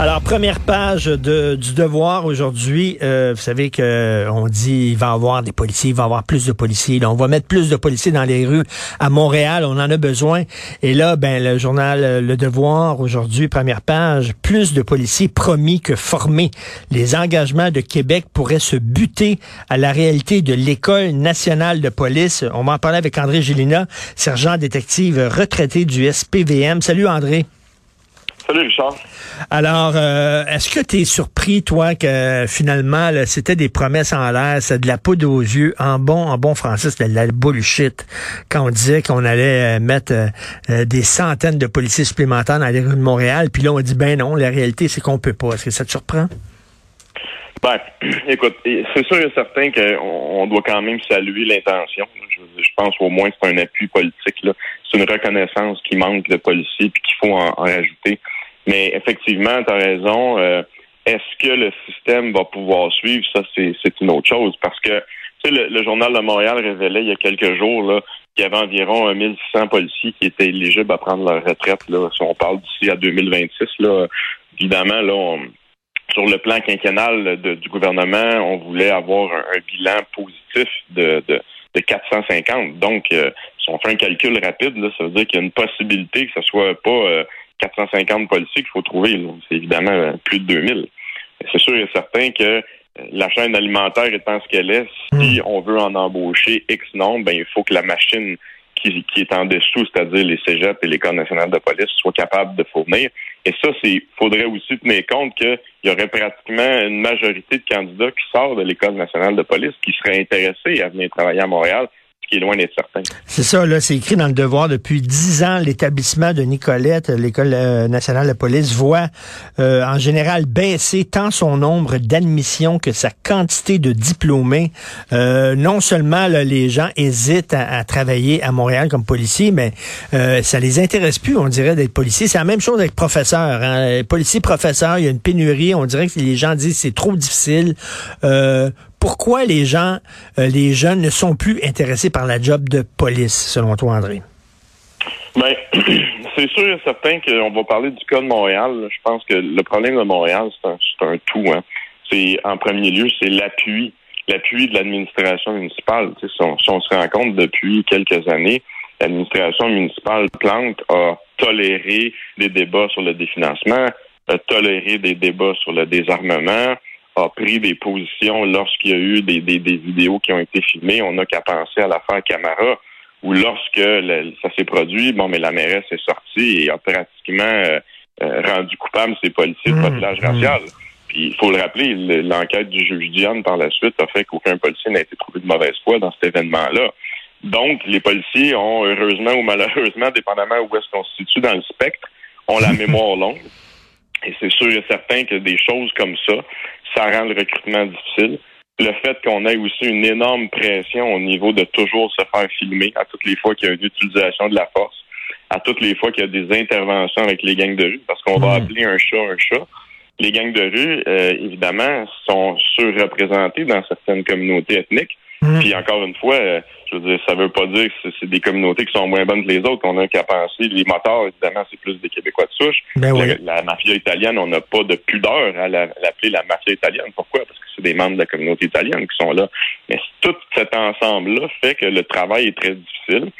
Alors, première page de, du devoir aujourd'hui. Euh, vous savez que euh, on dit il va y avoir des policiers, il va y avoir plus de policiers. Là, on va mettre plus de policiers dans les rues à Montréal. On en a besoin. Et là, ben le journal euh, Le Devoir aujourd'hui, première page, plus de policiers promis que formés. Les engagements de Québec pourraient se buter à la réalité de l'école nationale de police. On va en parler avec André Gélina, sergent détective retraité du SPVM. Salut André. Salut Richard. Alors, euh, est-ce que tu es surpris, toi, que finalement, là, c'était des promesses en l'air, c'est de la poudre aux yeux, en bon, en bon français, c'était de la bullshit, quand on disait qu'on allait euh, mettre euh, des centaines de policiers supplémentaires dans les rues de Montréal, puis là, on dit, ben non, la réalité, c'est qu'on peut pas. Est-ce que ça te surprend? Ben, écoute, c'est sûr et certain qu'on doit quand même saluer l'intention. Je, pense au moins que c'est un appui politique. C'est une reconnaissance qui manque de policiers puis qu'il faut en rajouter. Mais effectivement, tu as raison. Euh, est-ce que le système va pouvoir suivre? Ça, c'est une autre chose. Parce que tu sais, le, Journal de Montréal révélait il y a quelques jours qu'il y avait environ 1600 policiers qui étaient éligibles à prendre leur retraite. Là, si on parle d'ici à 2026, là, évidemment, là, sur le plan quinquennal du gouvernement, on voulait avoir un, bilan positif de, de, 450. Donc, euh, si on fait un calcul rapide, là, ça veut dire qu'il y a une possibilité que ce soit pas euh, 450 policiers qu'il faut trouver. C'est évidemment euh, plus de 2000. C'est sûr et certain que euh, la chaîne alimentaire étant ce qu'elle est, si hmm. on veut en embaucher X nombre, ben, il faut que la machine qui, est en dessous, c'est-à-dire les cégeps et l'École nationale de police, soit capable de fournir. Et ça, c'est faudrait aussi tenir compte qu'il y aurait pratiquement une majorité de candidats qui sortent de l'École nationale de police qui seraient intéressés à venir travailler à Montréal C'est ça, là, c'est écrit dans le devoir depuis dix ans. L'établissement de Nicolette, l'École euh, nationale de police, voit euh, en général baisser tant son nombre d'admissions que sa quantité de diplômés. Euh, non seulement les gens hésitent à, travailler à Montréal comme policier, mais ça les intéresse plus, on dirait, d'être policier. C'est la même chose avec professeurs. Hein. Policiers, professeurs, il y a une pénurie. On dirait que les gens disent c'est trop difficile pourquoi les gens, euh, les jeunes ne sont plus intéressés par la job de police, selon toi, André? Ben, c'est sûr et certain qu'on va parler du cas de Montréal. Je pense que le problème de Montréal, c'est un, tout. Hein. C'est en premier lieu, c'est l'appui, l'appui de l'administration municipale. si, on, se rend compte depuis quelques années, l'administration municipale Plante a toléré des débats sur le définancement, a toléré des débats sur le désarmement, a pris des positions lorsqu'il y a eu des, des, vidéos qui ont été filmées. On n'a qu'à penser à l'affaire Camara, où lorsque ça s'est produit, bon, mais la mairesse est sortie et a pratiquement euh, euh, rendu coupable ces policiers de mmh, profilage mmh. racial. Puis il faut le rappeler, l'enquête du juge Diane par la suite a fait qu'aucun policier n'a été trouvé de mauvaise foi dans cet événement-là. Donc, les policiers ont, heureusement ou malheureusement, dépendamment où est-ce qu'on se situe dans le spectre, ont la mémoire longue. Et c'est sûr et certain que des choses comme ça, ça rend le recrutement difficile. Le fait qu'on ait aussi une énorme pression au niveau de toujours se faire filmer à toutes les fois qu'il y a une utilisation de la force, à toutes les fois qu'il y a des interventions avec les gangs de rue, parce qu'on va hmm. appeler un chat un chat. Les gangs de rue, euh, évidemment, sont surreprésentés dans certaines communautés ethniques. Hmm. Puis encore une fois, euh, je veux dire, ça veut pas dire que c'est des communautés qui sont moins bonnes que les autres. On a qu'à penser, les motards, évidemment, c'est plus des Québécois de souche. Ben la, mafia italienne, on n'a pas de pudeur à l'appeler la, mafia italienne. Pourquoi? Parce que c'est des membres de la communauté italienne qui sont là. Mais tout cet ensemble-là fait que le travail est très difficile.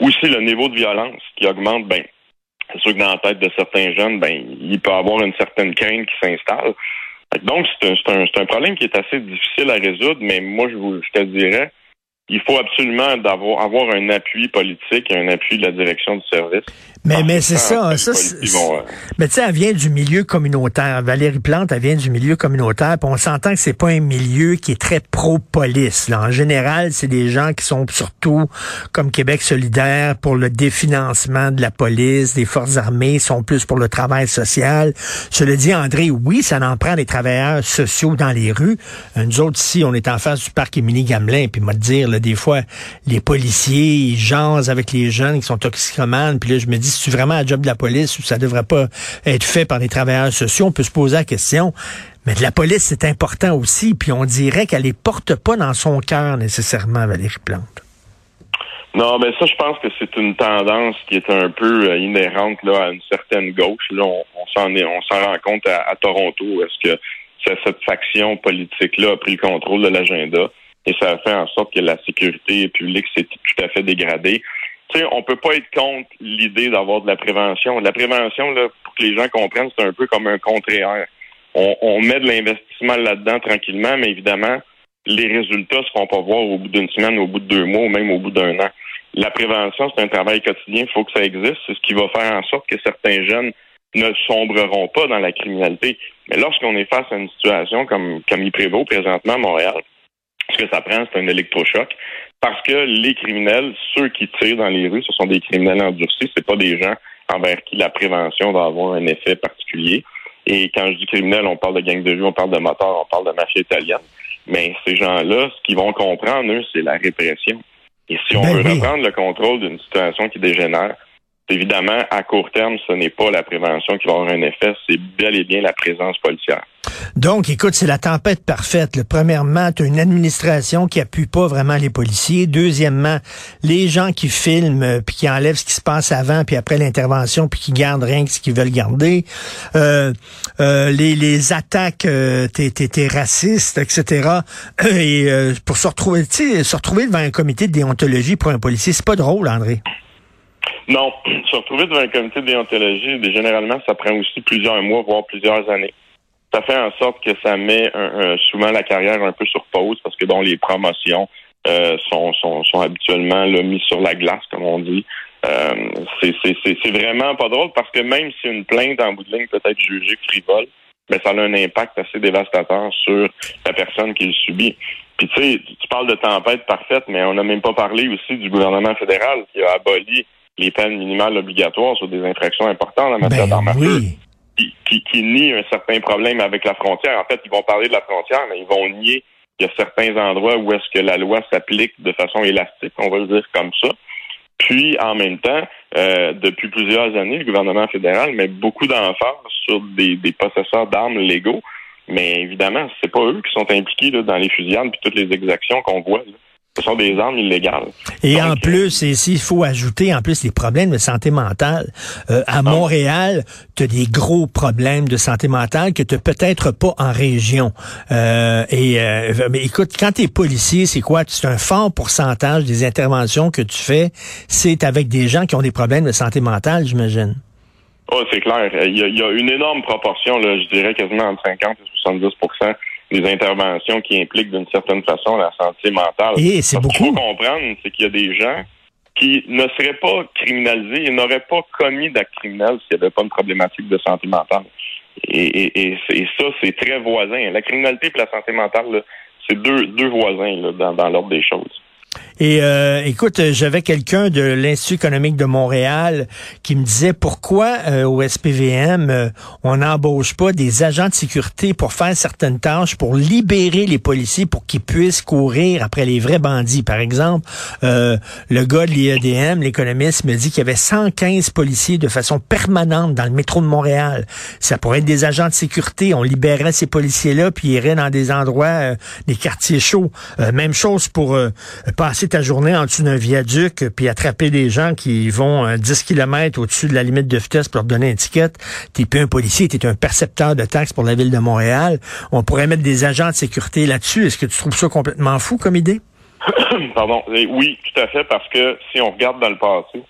Aussi, le niveau de violence qui augmente, ben, c'est sûr que dans la tête de certains jeunes, ben, il peut y avoir une certaine crainte qui s'installe. Donc, c'est un, un, problème qui est assez difficile à résoudre, mais moi, je, vous, je te dirais, il faut absolument d'avoir avoir un appui politique et un appui de la direction du service. Mais, mais c'est ça. ça euh, mais tu sais, elle vient du milieu communautaire. Valérie Plante, elle vient du milieu communautaire. Puis on s'entend que c'est pas un milieu qui est très pro-police. En général, c'est des gens qui sont surtout, comme Québec solidaire, pour le définancement de la police, des forces armées, sont plus pour le travail social. Je le dis, André, oui, ça en prend des travailleurs sociaux dans les rues. Nous autres, ici, on est en face du parc Émilie-Gamelin. Puis, moi, te dire, là, des fois, les policiers, ils jasent avec les jeunes qui sont toxicomanes. Puis là, je me dis, dit c'est vraiment un job de la police ou ça devrait pas être fait par les travailleurs sociaux? On peut se poser la question. Mais de la police, c'est important aussi. Puis on dirait qu'elle les porte pas dans son cœur nécessairement, Valérie Plante. Non, mais ça, je pense que c'est une tendance qui est un peu euh, inhérente là, à une certaine gauche. Là, on, s'en est, on s'en rend compte à, Toronto. Est-ce que cette faction politique-là a pris le contrôle de l'agenda et ça a fait en sorte que la sécurité publique s'est tout à fait dégradée. Tu sais, on peut pas être contre l'idée d'avoir de la prévention. La prévention, là, pour que les gens comprennent, c'est un peu comme un contraire. On, on met de l'investissement là-dedans tranquillement, mais évidemment, les résultats se font pas voir au bout d'une semaine, au bout de deux mois ou même au bout d'un an. La prévention, c'est un travail quotidien, il faut que ça existe. C'est ce qui va faire en sorte que certains jeunes ne sombreront pas dans la criminalité. Mais lorsqu'on est face à une situation comme, comme il prévaut présentement à Montréal, ce que ça prend, c'est un électrochoc. Parce que les criminels, ceux qui tirent dans les rues, ce sont des criminels endurcis, c'est pas des gens envers qui la prévention va avoir un effet particulier. Et quand je dis criminel, on parle de gang de rue, on parle de motards, on parle de mafia italienne. Mais ces gens-là, ce qu'ils vont comprendre, eux, c'est la répression. Et si on ben veut reprendre le contrôle d'une situation qui dégénère, évidemment, à court terme, ce n'est pas la prévention qui va avoir un effet, c'est bel et bien la présence policière. Donc, écoute, c'est la tempête parfaite. Le, premièrement, tu as une administration qui appuie pas vraiment les policiers. Deuxièmement, les gens qui filment euh, puis qui enlèvent ce qui se passe avant puis après l'intervention puis qui gardent rien que ce qu'ils veulent garder. Euh, euh, les, les attaques, t'es, t'es, raciste, etc. Et pour se retrouver, se retrouver devant un comité de déontologie pour un policier, c'est pas drôle, André. Non, se retrouver devant un comité de déontologie, généralement, ça prend aussi plusieurs mois, voire plusieurs années ça fait en sorte que ça met souvent la carrière un peu sur pause parce que bon, les promotions euh, sont, sont, sont, habituellement là, mises sur la glace, comme on dit. Euh, c'est vraiment pas drôle parce que même si une plainte en bout de ligne peut être jugée frivole, mais ça a un impact assez dévastateur sur la personne qui le subit. Puis tu sais, tu parles de tempête parfaite, mais on n'a même pas parlé aussi du gouvernement fédéral qui a aboli les peines minimales obligatoires sur des infractions importantes en matière ben d'armes qui, qui, nie un certain problème avec la frontière. En fait, ils vont parler de la frontière, mais ils vont nier qu'il y a certains endroits où est-ce que la loi s'applique de façon élastique, on va le dire comme ça. Puis, en même temps, euh, depuis plusieurs années, le gouvernement fédéral met beaucoup d'emphase sur des, des possesseurs d'armes légaux. Mais évidemment, c'est pas eux qui sont impliqués dans les fusillades et toutes les exactions qu'on voit. Là ce sont des armes illégales. Et en plus, et s'il faut ajouter en plus les problèmes de santé mentale, euh, à ah. Montréal, tu as des gros problèmes de santé mentale que tu peut-être pas en région. Euh, et euh, mais écoute, quand tu es policier, c'est quoi? C'est un fort pourcentage des interventions que tu fais, c'est avec des gens qui ont des problèmes de santé mentale, j'imagine. Oh, c'est clair. Il y, a, il y, a, une énorme proportion, là, je dirais quasiment entre 50 et 70 des interventions qui impliquent d'une certaine façon la santé mentale. Et c'est beaucoup. Ce qu'il faut comprendre, c'est qu'il y a des gens qui ne seraient pas criminalisés et n'auraient pas commis d'actes criminels s'il n'y avait pas une problématique de santé mentale. Et, ça, c'est très voisin. La criminalité et la santé mentale, c'est deux, deux voisins dans, dans l'ordre des choses. Et euh, écoute, j'avais quelqu'un de l'Institut économique de Montréal qui me disait pourquoi euh, au SPVM euh, on n'embauche pas des agents de sécurité pour faire certaines tâches, pour libérer les policiers pour qu'ils puissent courir après les vrais bandits? Par exemple, le gars de l'IEDM, l'économiste, me dit qu'il y avait 115 policiers de façon permanente dans le métro de Montréal. Ça pourrait être des agents de sécurité. On libérerait ces policiers-là puis ils iraient dans des endroits, des quartiers chauds. même chose pour passer ta journée en dessous d'un viaduc puis attraper des gens qui vont 10 km au-dessus de la limite de vitesse pour leur donner une étiquette, t'es plus un policier, t'es un percepteur de taxes pour la ville de Montréal. On pourrait mettre des agents de sécurité là-dessus. Est-ce que tu trouves ça complètement fou comme idée? Pardon. Eh oui, tout à fait, parce que si on regarde dans le passé,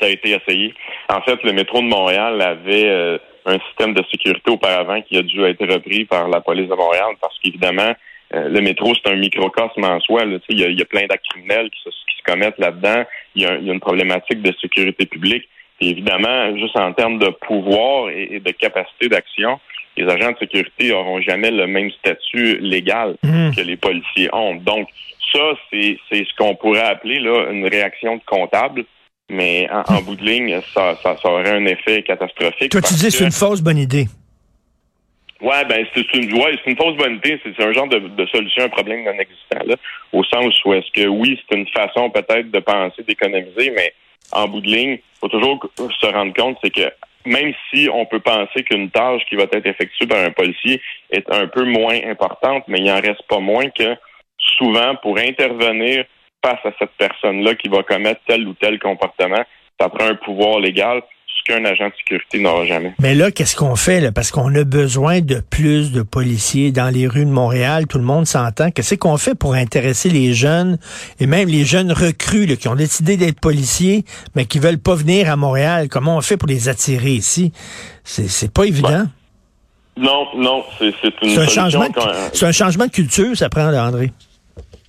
ça a été essayé. En fait, le métro de Montréal avait euh, un système de sécurité auparavant qui a dû être repris par la police de Montréal parce qu'évidemment, euh, le métro, c'est un microcosme en soi. Il y a, y a, plein d'actes criminels qui se, qui se commettent là-dedans. Il y, a, une problématique de sécurité publique. Et évidemment, juste en termes de pouvoir et, de capacité d'action, les agents de sécurité n'auront jamais le même statut légal mmh. que les policiers ont. Donc, ça, c'est ce qu'on pourrait appeler là, une réaction de comptable. Mais en, bout de ligne, ça, ça, aurait un effet catastrophique. Toi, tu dis que c'est une fausse bonne idée. Ouais, ben c'est une ouais, c'est une fausse bonne idée. C'est un genre de, de, solution à un problème non existant là, au sens où est-ce que oui, c'est une façon peut-être de penser d'économiser, mais en bout de ligne, faut toujours se rendre compte, c'est que même si on peut penser qu'une tâche qui va être effectuée par un policier est un peu moins importante, mais il n'en reste pas moins que souvent, pour intervenir face à cette personne-là qui va commettre tel ou tel comportement, ça prend un pouvoir légal qu'un agent de sécurité n'aura jamais. Mais là, qu'est-ce qu'on fait? Là? Parce qu'on a besoin de plus de policiers dans les rues de Montréal. Tout le monde s'entend. Qu'est-ce qu'on fait pour intéresser les jeunes et même les jeunes recrues là, qui ont décidé d'être policiers, mais qui veulent pas venir à Montréal? Comment on fait pour les attirer ici? C'est pas évident. Non, non, c'est une un changement. C'est un changement de culture, ça prend, là, André.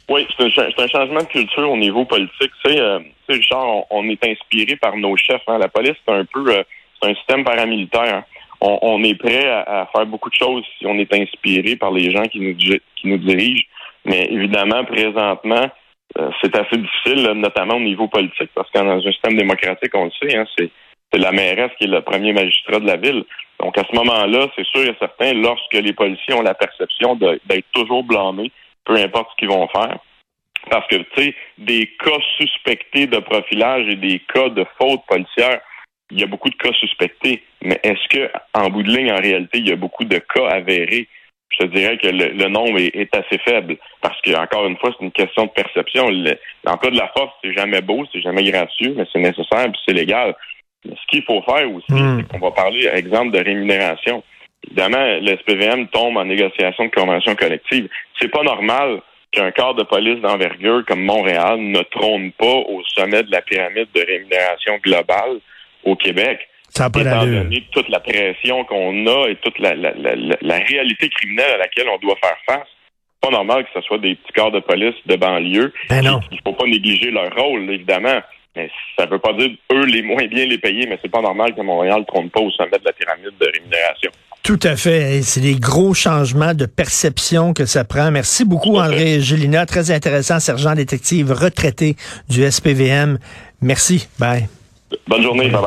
Oui, c'est un, changement de culture au niveau politique. C'est, euh, Richard, on, est inspiré par nos chefs. Hein. La police, c'est un peu euh, un système paramilitaire. Hein. On, est prêt à, faire beaucoup de choses si on est inspiré par les gens qui nous, qui nous dirigent. Mais évidemment, présentement, euh, c'est assez difficile, notamment au niveau politique, parce que dans un système démocratique, on le sait, hein, c'est la mairesse qui est le premier magistrat de la ville. Donc à ce moment-là, c'est sûr et certain, lorsque les policiers ont la perception d'être toujours blâmés, peu importe ce qu'ils vont faire. Parce que, tu sais, des cas suspectés de profilage et des cas de faute policière, il y a beaucoup de cas suspectés. Mais est-ce que, en bout de ligne, en réalité, il y a beaucoup de cas avérés? Je te dirais que le, nombre est, assez faible. Parce que, encore une fois, c'est une question de perception. Le, en cas de la force, c'est jamais beau, c'est jamais gracieux, mais c'est nécessaire et c'est légal. ce qu'il faut faire aussi, hmm. c'est qu'on va parler, exemple, de rémunération. Évidemment, le SPVM tombe en négociation de convention collective. C'est pas normal qu'un corps de police d'envergure comme Montréal ne trône pas au sommet de la pyramide de rémunération globale au Québec. Ça pas étant donné toute la pression qu'on a et toute la, réalité criminelle à laquelle on doit faire face, c'est pas normal que ce soit des petits corps de police de banlieue. Ben non. Il faut pas négliger leur rôle, évidemment. Mais ça veut pas dire eux les moins bien les payer, mais c'est pas normal que Montréal ne trône pas au sommet de la pyramide de rémunération. Tout à fait. C'est des gros changements de perception que ça prend. Merci beaucoup, André Gélina. Très intéressant, sergent détective retraité du SPVM. Merci. Bye. Bonne journée. Bye bye.